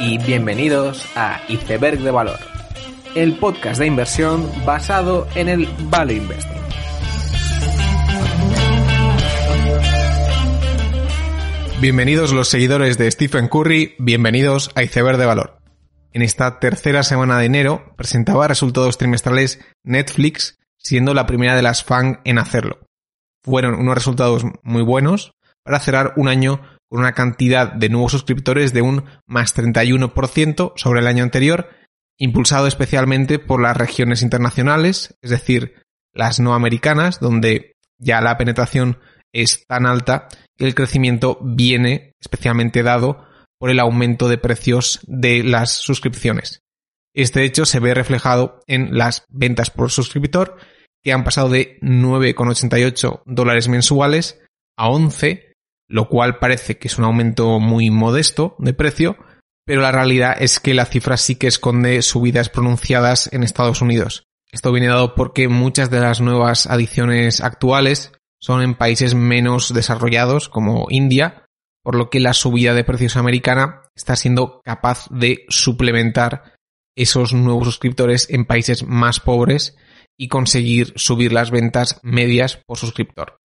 y bienvenidos a Iceberg de Valor, el podcast de inversión basado en el Value Investing. Bienvenidos los seguidores de Stephen Curry, bienvenidos a Iceberg de Valor. En esta tercera semana de enero presentaba resultados trimestrales Netflix, siendo la primera de las FANG en hacerlo. Fueron unos resultados muy buenos para cerrar un año con una cantidad de nuevos suscriptores de un más 31% sobre el año anterior, impulsado especialmente por las regiones internacionales, es decir, las no americanas, donde ya la penetración es tan alta que el crecimiento viene especialmente dado por el aumento de precios de las suscripciones. Este hecho se ve reflejado en las ventas por suscriptor, que han pasado de 9,88 dólares mensuales a 11, lo cual parece que es un aumento muy modesto de precio, pero la realidad es que la cifra sí que esconde subidas pronunciadas en Estados Unidos. Esto viene dado porque muchas de las nuevas adiciones actuales son en países menos desarrollados como India, por lo que la subida de precios americana está siendo capaz de suplementar esos nuevos suscriptores en países más pobres y conseguir subir las ventas medias por suscriptor.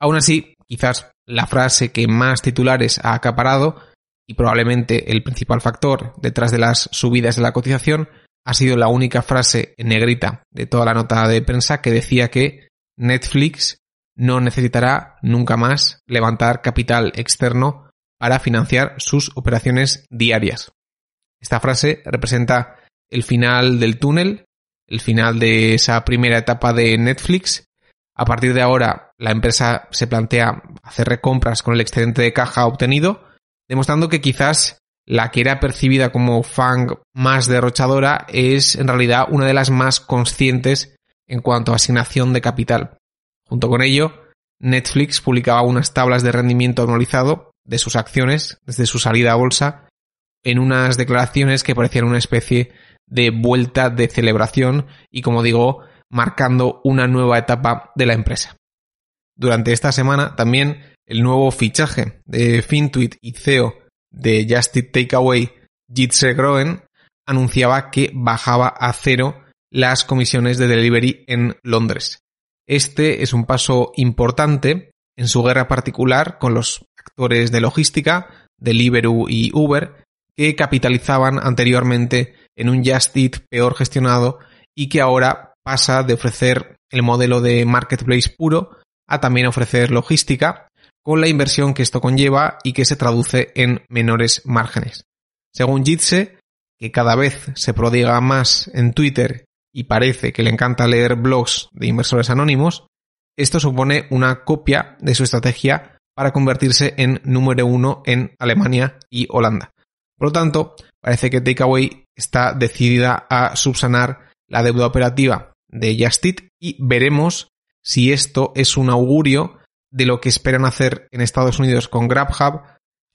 Aún así, quizás la frase que más titulares ha acaparado y probablemente el principal factor detrás de las subidas de la cotización ha sido la única frase en negrita de toda la nota de prensa que decía que Netflix no necesitará nunca más levantar capital externo para financiar sus operaciones diarias. Esta frase representa el final del túnel, el final de esa primera etapa de Netflix. A partir de ahora, la empresa se plantea hacer recompras con el excedente de caja obtenido, demostrando que quizás la que era percibida como FANG más derrochadora es en realidad una de las más conscientes en cuanto a asignación de capital. Junto con ello, Netflix publicaba unas tablas de rendimiento anualizado de sus acciones desde su salida a bolsa en unas declaraciones que parecían una especie de vuelta de celebración y, como digo, marcando una nueva etapa de la empresa. Durante esta semana también el nuevo fichaje de Fintuit y CEO de Just Eat Takeaway, Jitse Groen, anunciaba que bajaba a cero las comisiones de delivery en Londres. Este es un paso importante en su guerra particular con los actores de logística, Deliveroo y Uber, que capitalizaban anteriormente en un Just Eat peor gestionado y que ahora pasa de ofrecer el modelo de marketplace puro a también ofrecer logística, con la inversión que esto conlleva y que se traduce en menores márgenes. Según Jitse, que cada vez se prodiga más en Twitter y parece que le encanta leer blogs de inversores anónimos, esto supone una copia de su estrategia para convertirse en número uno en Alemania y Holanda. Por lo tanto, parece que Takeaway está decidida a subsanar la deuda operativa de Justit y veremos si esto es un augurio de lo que esperan hacer en Estados Unidos con GrabHub,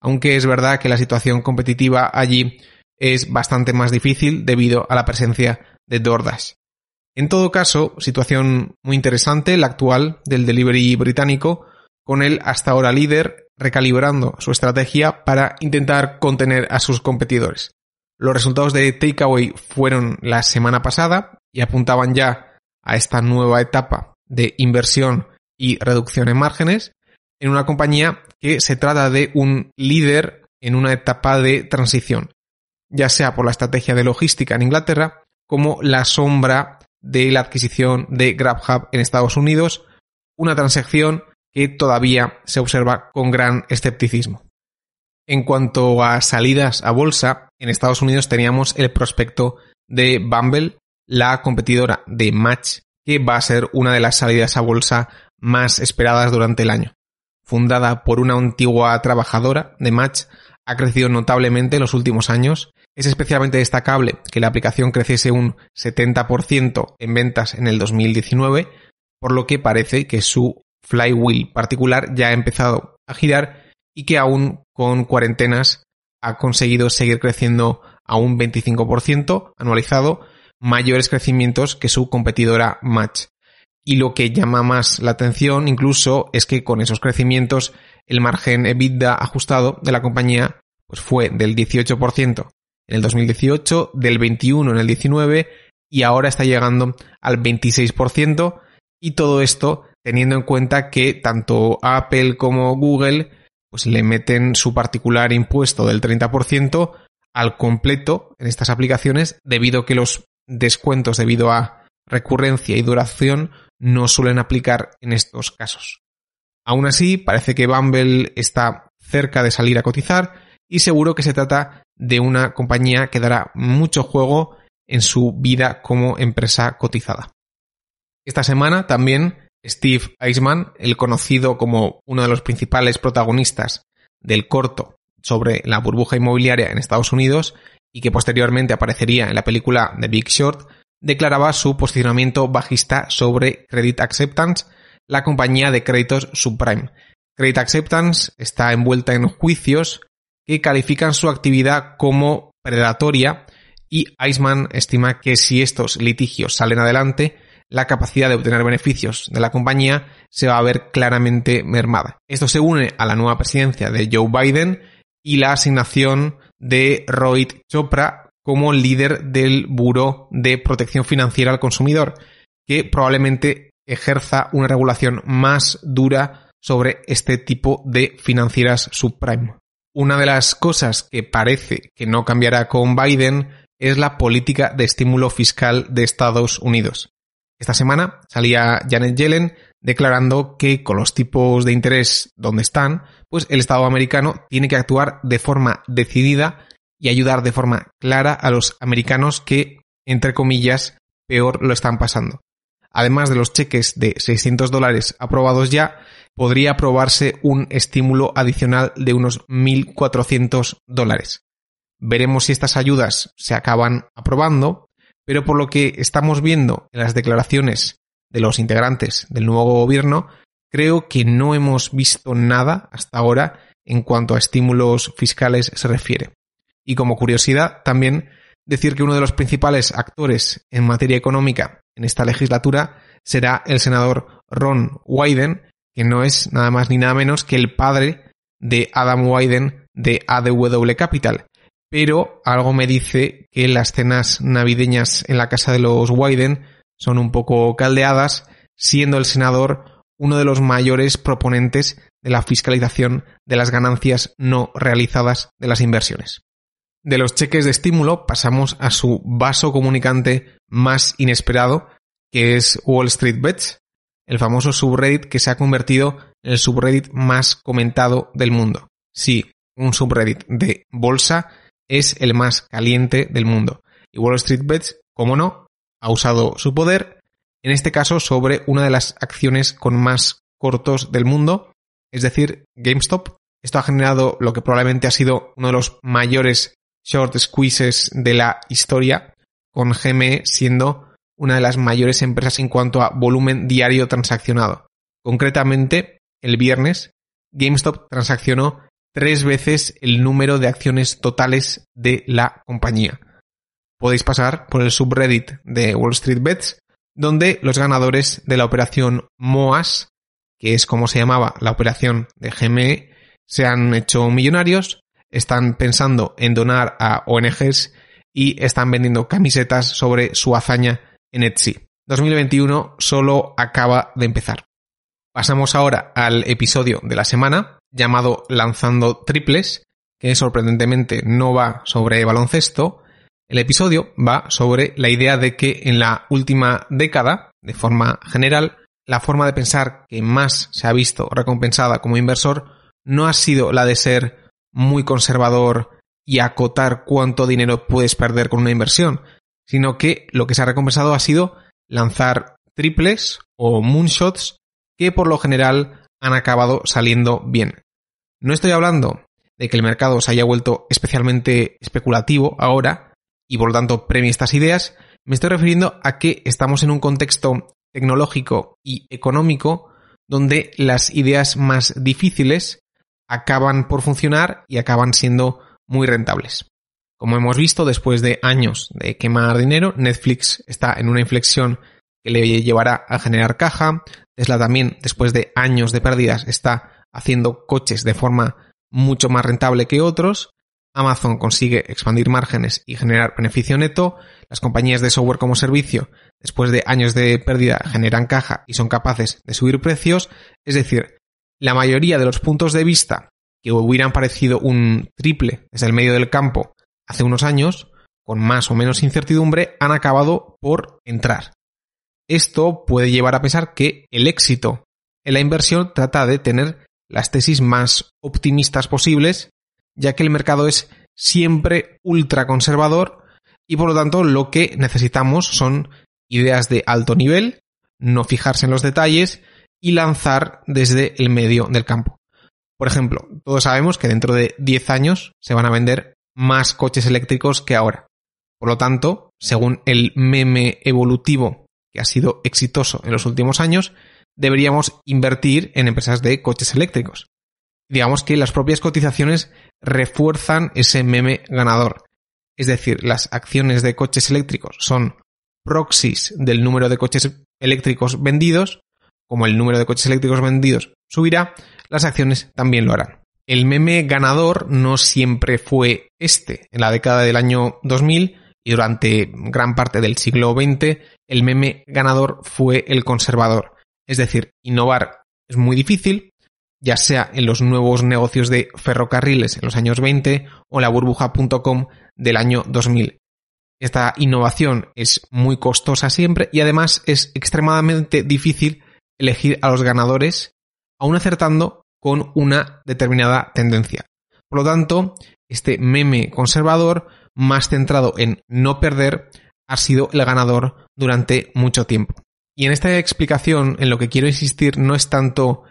aunque es verdad que la situación competitiva allí es bastante más difícil debido a la presencia de DoorDash. En todo caso, situación muy interesante la actual del delivery británico, con el hasta ahora líder recalibrando su estrategia para intentar contener a sus competidores. Los resultados de Takeaway fueron la semana pasada y apuntaban ya a esta nueva etapa de inversión y reducción en márgenes en una compañía que se trata de un líder en una etapa de transición, ya sea por la estrategia de logística en Inglaterra como la sombra de la adquisición de GrabHub en Estados Unidos, una transacción que todavía se observa con gran escepticismo. En cuanto a salidas a bolsa, en Estados Unidos teníamos el prospecto de Bumble, la competidora de Match, que va a ser una de las salidas a bolsa más esperadas durante el año. Fundada por una antigua trabajadora de Match, ha crecido notablemente en los últimos años es especialmente destacable que la aplicación creciese un 70% en ventas en el 2019, por lo que parece que su flywheel particular ya ha empezado a girar y que aún con cuarentenas ha conseguido seguir creciendo a un 25% anualizado, mayores crecimientos que su competidora Match. Y lo que llama más la atención incluso es que con esos crecimientos el margen EBITDA ajustado de la compañía pues fue del 18% en el 2018, del 21% en el 19% y ahora está llegando al 26%. Y todo esto teniendo en cuenta que tanto Apple como Google pues le meten su particular impuesto del 30% al completo en estas aplicaciones debido a que los descuentos debido a recurrencia y duración no suelen aplicar en estos casos. Aún así, parece que Bumble está cerca de salir a cotizar y seguro que se trata de una compañía que dará mucho juego en su vida como empresa cotizada. Esta semana también Steve Eisman, el conocido como uno de los principales protagonistas del corto sobre la burbuja inmobiliaria en Estados Unidos y que posteriormente aparecería en la película The Big Short, declaraba su posicionamiento bajista sobre Credit Acceptance, la compañía de créditos subprime. Credit Acceptance está envuelta en juicios que califican su actividad como predatoria y Eisman estima que si estos litigios salen adelante, la capacidad de obtener beneficios de la compañía se va a ver claramente mermada. Esto se une a la nueva presidencia de Joe Biden y la asignación de Rohit Chopra como líder del Buró de Protección Financiera al Consumidor, que probablemente ejerza una regulación más dura sobre este tipo de financieras subprime. Una de las cosas que parece que no cambiará con Biden es la política de estímulo fiscal de Estados Unidos. Esta semana salía Janet Yellen declarando que con los tipos de interés donde están, pues el Estado americano tiene que actuar de forma decidida y ayudar de forma clara a los americanos que, entre comillas, peor lo están pasando. Además de los cheques de 600 dólares aprobados ya, podría aprobarse un estímulo adicional de unos 1.400 dólares. Veremos si estas ayudas se acaban aprobando pero por lo que estamos viendo en las declaraciones de los integrantes del nuevo gobierno, creo que no hemos visto nada hasta ahora en cuanto a estímulos fiscales se refiere. Y como curiosidad, también decir que uno de los principales actores en materia económica en esta legislatura será el senador Ron Wyden, que no es nada más ni nada menos que el padre de Adam Wyden de ADW Capital, pero algo me dice que las cenas navideñas en la casa de los Wyden son un poco caldeadas, siendo el senador uno de los mayores proponentes de la fiscalización de las ganancias no realizadas de las inversiones. De los cheques de estímulo pasamos a su vaso comunicante más inesperado, que es Wall Street Bets, el famoso subreddit que se ha convertido en el subreddit más comentado del mundo. Sí, un subreddit de bolsa es el más caliente del mundo. Y Wall Street Bets, como no, ha usado su poder, en este caso sobre una de las acciones con más cortos del mundo, es decir, GameStop. Esto ha generado lo que probablemente ha sido uno de los mayores short squeezes de la historia, con GME siendo una de las mayores empresas en cuanto a volumen diario transaccionado. Concretamente, el viernes, GameStop transaccionó tres veces el número de acciones totales de la compañía. Podéis pasar por el subreddit de Wall Street Bets, donde los ganadores de la operación MOAS, que es como se llamaba la operación de GME, se han hecho millonarios, están pensando en donar a ONGs y están vendiendo camisetas sobre su hazaña en Etsy. 2021 solo acaba de empezar. Pasamos ahora al episodio de la semana, llamado Lanzando Triples, que sorprendentemente no va sobre baloncesto. El episodio va sobre la idea de que en la última década, de forma general, la forma de pensar que más se ha visto recompensada como inversor no ha sido la de ser muy conservador y acotar cuánto dinero puedes perder con una inversión, sino que lo que se ha recompensado ha sido lanzar triples o moonshots que por lo general han acabado saliendo bien. No estoy hablando de que el mercado se haya vuelto especialmente especulativo ahora y por lo tanto premie estas ideas, me estoy refiriendo a que estamos en un contexto tecnológico y económico donde las ideas más difíciles acaban por funcionar y acaban siendo muy rentables. Como hemos visto, después de años de quemar dinero, Netflix está en una inflexión que le llevará a generar caja. Tesla también, después de años de pérdidas, está haciendo coches de forma mucho más rentable que otros. Amazon consigue expandir márgenes y generar beneficio neto, las compañías de software como servicio, después de años de pérdida, generan caja y son capaces de subir precios, es decir, la mayoría de los puntos de vista que hubieran parecido un triple desde el medio del campo hace unos años, con más o menos incertidumbre, han acabado por entrar. Esto puede llevar a pensar que el éxito en la inversión trata de tener las tesis más optimistas posibles, ya que el mercado es siempre ultra conservador y por lo tanto lo que necesitamos son ideas de alto nivel, no fijarse en los detalles y lanzar desde el medio del campo. Por ejemplo, todos sabemos que dentro de 10 años se van a vender más coches eléctricos que ahora. Por lo tanto, según el meme evolutivo que ha sido exitoso en los últimos años, deberíamos invertir en empresas de coches eléctricos. Digamos que las propias cotizaciones refuerzan ese meme ganador. Es decir, las acciones de coches eléctricos son proxies del número de coches eléctricos vendidos. Como el número de coches eléctricos vendidos subirá, las acciones también lo harán. El meme ganador no siempre fue este. En la década del año 2000 y durante gran parte del siglo XX, el meme ganador fue el conservador. Es decir, innovar es muy difícil, ya sea en los nuevos negocios de ferrocarriles en los años 20 o la burbuja.com del año 2000. Esta innovación es muy costosa siempre y además es extremadamente difícil elegir a los ganadores, aún acertando con una determinada tendencia. Por lo tanto, este meme conservador, más centrado en no perder, ha sido el ganador durante mucho tiempo. Y en esta explicación, en lo que quiero insistir no es tanto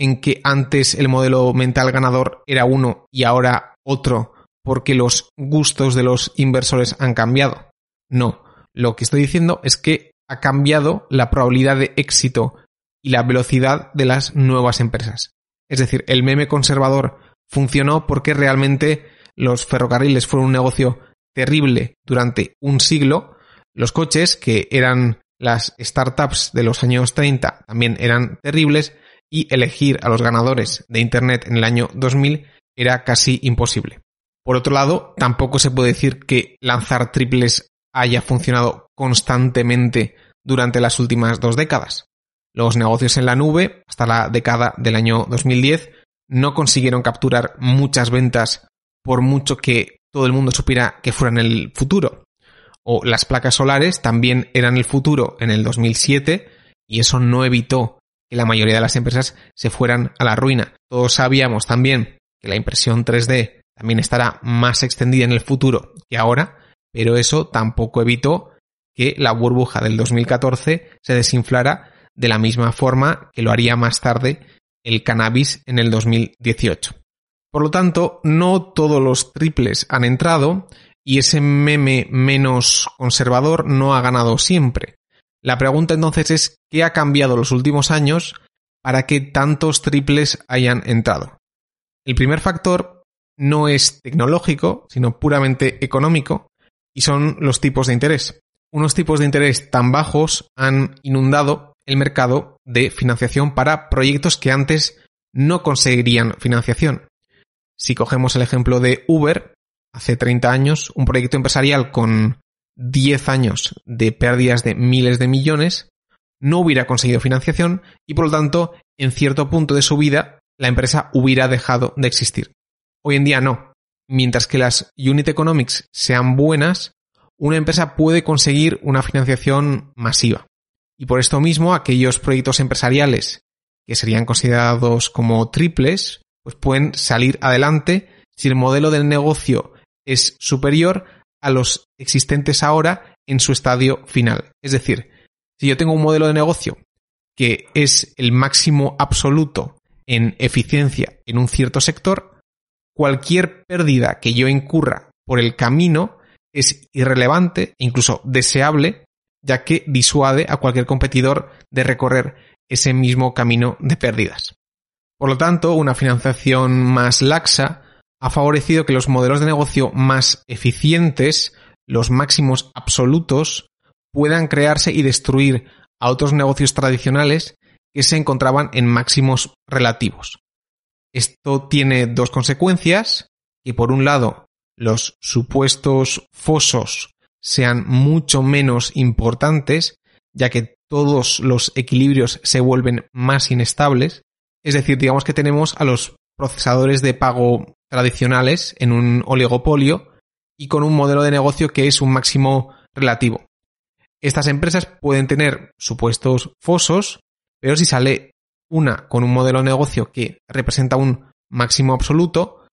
en que antes el modelo mental ganador era uno y ahora otro porque los gustos de los inversores han cambiado. No, lo que estoy diciendo es que ha cambiado la probabilidad de éxito y la velocidad de las nuevas empresas. Es decir, el meme conservador funcionó porque realmente los ferrocarriles fueron un negocio terrible durante un siglo, los coches, que eran las startups de los años 30, también eran terribles, y elegir a los ganadores de Internet en el año 2000 era casi imposible. Por otro lado, tampoco se puede decir que lanzar triples haya funcionado constantemente durante las últimas dos décadas. Los negocios en la nube, hasta la década del año 2010, no consiguieron capturar muchas ventas por mucho que todo el mundo supiera que fueran el futuro. O las placas solares también eran el futuro en el 2007 y eso no evitó que la mayoría de las empresas se fueran a la ruina. Todos sabíamos también que la impresión 3D también estará más extendida en el futuro que ahora, pero eso tampoco evitó que la burbuja del 2014 se desinflara de la misma forma que lo haría más tarde el cannabis en el 2018. Por lo tanto, no todos los triples han entrado y ese meme menos conservador no ha ganado siempre. La pregunta entonces es ¿qué ha cambiado los últimos años para que tantos triples hayan entrado? El primer factor no es tecnológico, sino puramente económico, y son los tipos de interés. Unos tipos de interés tan bajos han inundado el mercado de financiación para proyectos que antes no conseguirían financiación. Si cogemos el ejemplo de Uber, hace 30 años, un proyecto empresarial con 10 años de pérdidas de miles de millones, no hubiera conseguido financiación y por lo tanto, en cierto punto de su vida, la empresa hubiera dejado de existir. Hoy en día no. Mientras que las unit economics sean buenas, una empresa puede conseguir una financiación masiva. Y por esto mismo, aquellos proyectos empresariales que serían considerados como triples, pues pueden salir adelante si el modelo del negocio es superior a los existentes ahora en su estadio final. Es decir, si yo tengo un modelo de negocio que es el máximo absoluto en eficiencia en un cierto sector, cualquier pérdida que yo incurra por el camino es irrelevante e incluso deseable, ya que disuade a cualquier competidor de recorrer ese mismo camino de pérdidas. Por lo tanto, una financiación más laxa ha favorecido que los modelos de negocio más eficientes, los máximos absolutos, puedan crearse y destruir a otros negocios tradicionales que se encontraban en máximos relativos. Esto tiene dos consecuencias, que por un lado los supuestos fosos sean mucho menos importantes, ya que todos los equilibrios se vuelven más inestables. Es decir, digamos que tenemos a los procesadores de pago tradicionales en un oligopolio y con un modelo de negocio que es un máximo relativo. Estas empresas pueden tener supuestos fosos, pero si sale una con un modelo de negocio que representa un máximo absoluto,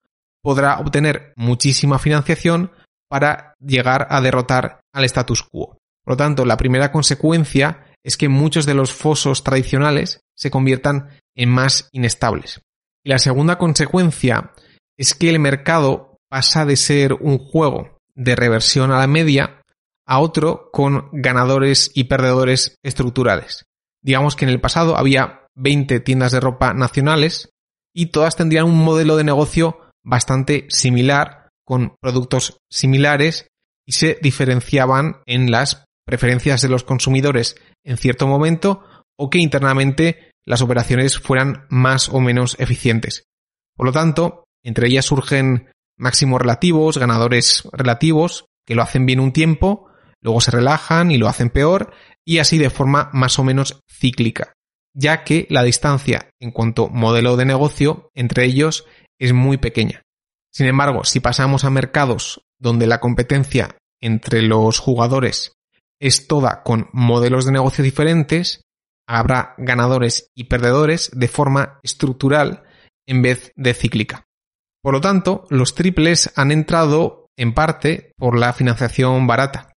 podrá obtener muchísima financiación para llegar a derrotar al status quo. Por lo tanto, la primera consecuencia es que muchos de los fosos tradicionales se conviertan en más inestables. Y la segunda consecuencia es que el mercado pasa de ser un juego de reversión a la media a otro con ganadores y perdedores estructurales. Digamos que en el pasado había 20 tiendas de ropa nacionales y todas tendrían un modelo de negocio bastante similar, con productos similares y se diferenciaban en las preferencias de los consumidores en cierto momento o que internamente las operaciones fueran más o menos eficientes. Por lo tanto, entre ellas surgen máximos relativos, ganadores relativos, que lo hacen bien un tiempo, luego se relajan y lo hacen peor, y así de forma más o menos cíclica, ya que la distancia en cuanto modelo de negocio entre ellos es muy pequeña. Sin embargo, si pasamos a mercados donde la competencia entre los jugadores es toda con modelos de negocio diferentes, habrá ganadores y perdedores de forma estructural en vez de cíclica. Por lo tanto, los triples han entrado en parte por la financiación barata.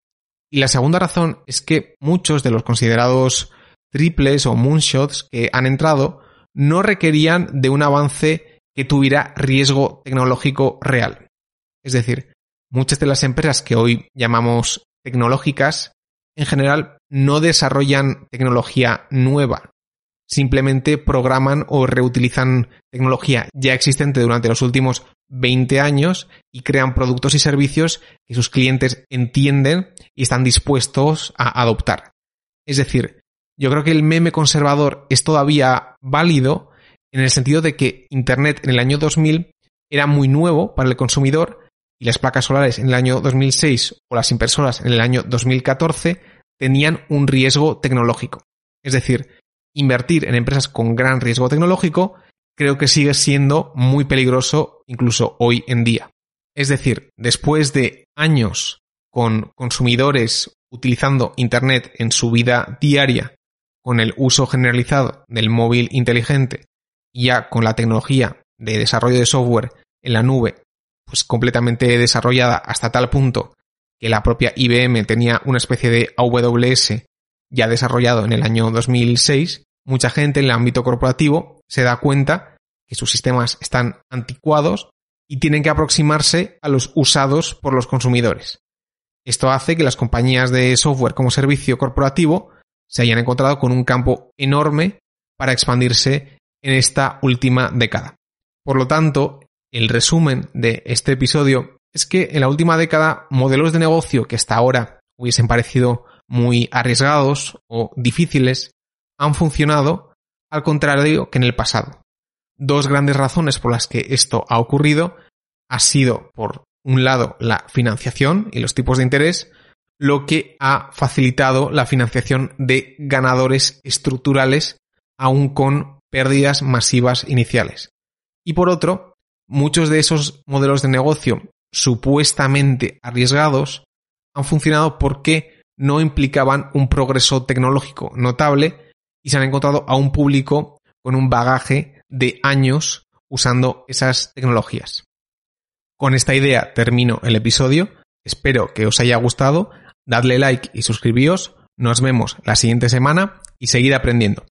Y la segunda razón es que muchos de los considerados triples o moonshots que han entrado no requerían de un avance que tuviera riesgo tecnológico real. Es decir, muchas de las empresas que hoy llamamos tecnológicas en general no desarrollan tecnología nueva, simplemente programan o reutilizan tecnología ya existente durante los últimos 20 años y crean productos y servicios que sus clientes entienden y están dispuestos a adoptar. Es decir, yo creo que el meme conservador es todavía válido en el sentido de que Internet en el año 2000 era muy nuevo para el consumidor y las placas solares en el año 2006 o las impresoras en el año 2014 tenían un riesgo tecnológico. Es decir, invertir en empresas con gran riesgo tecnológico creo que sigue siendo muy peligroso incluso hoy en día. Es decir, después de años con consumidores utilizando Internet en su vida diaria, con el uso generalizado del móvil inteligente, ya con la tecnología de desarrollo de software en la nube pues completamente desarrollada hasta tal punto que la propia IBM tenía una especie de AWS ya desarrollado en el año 2006, mucha gente en el ámbito corporativo se da cuenta que sus sistemas están anticuados y tienen que aproximarse a los usados por los consumidores. Esto hace que las compañías de software como servicio corporativo se hayan encontrado con un campo enorme para expandirse en esta última década. Por lo tanto, el resumen de este episodio es que en la última década modelos de negocio que hasta ahora hubiesen parecido muy arriesgados o difíciles han funcionado al contrario que en el pasado. Dos grandes razones por las que esto ha ocurrido ha sido, por un lado, la financiación y los tipos de interés, lo que ha facilitado la financiación de ganadores estructurales aún con pérdidas masivas iniciales. Y por otro, muchos de esos modelos de negocio supuestamente arriesgados han funcionado porque no implicaban un progreso tecnológico notable y se han encontrado a un público con un bagaje de años usando esas tecnologías. Con esta idea termino el episodio. Espero que os haya gustado. Dadle like y suscribíos. Nos vemos la siguiente semana y seguid aprendiendo.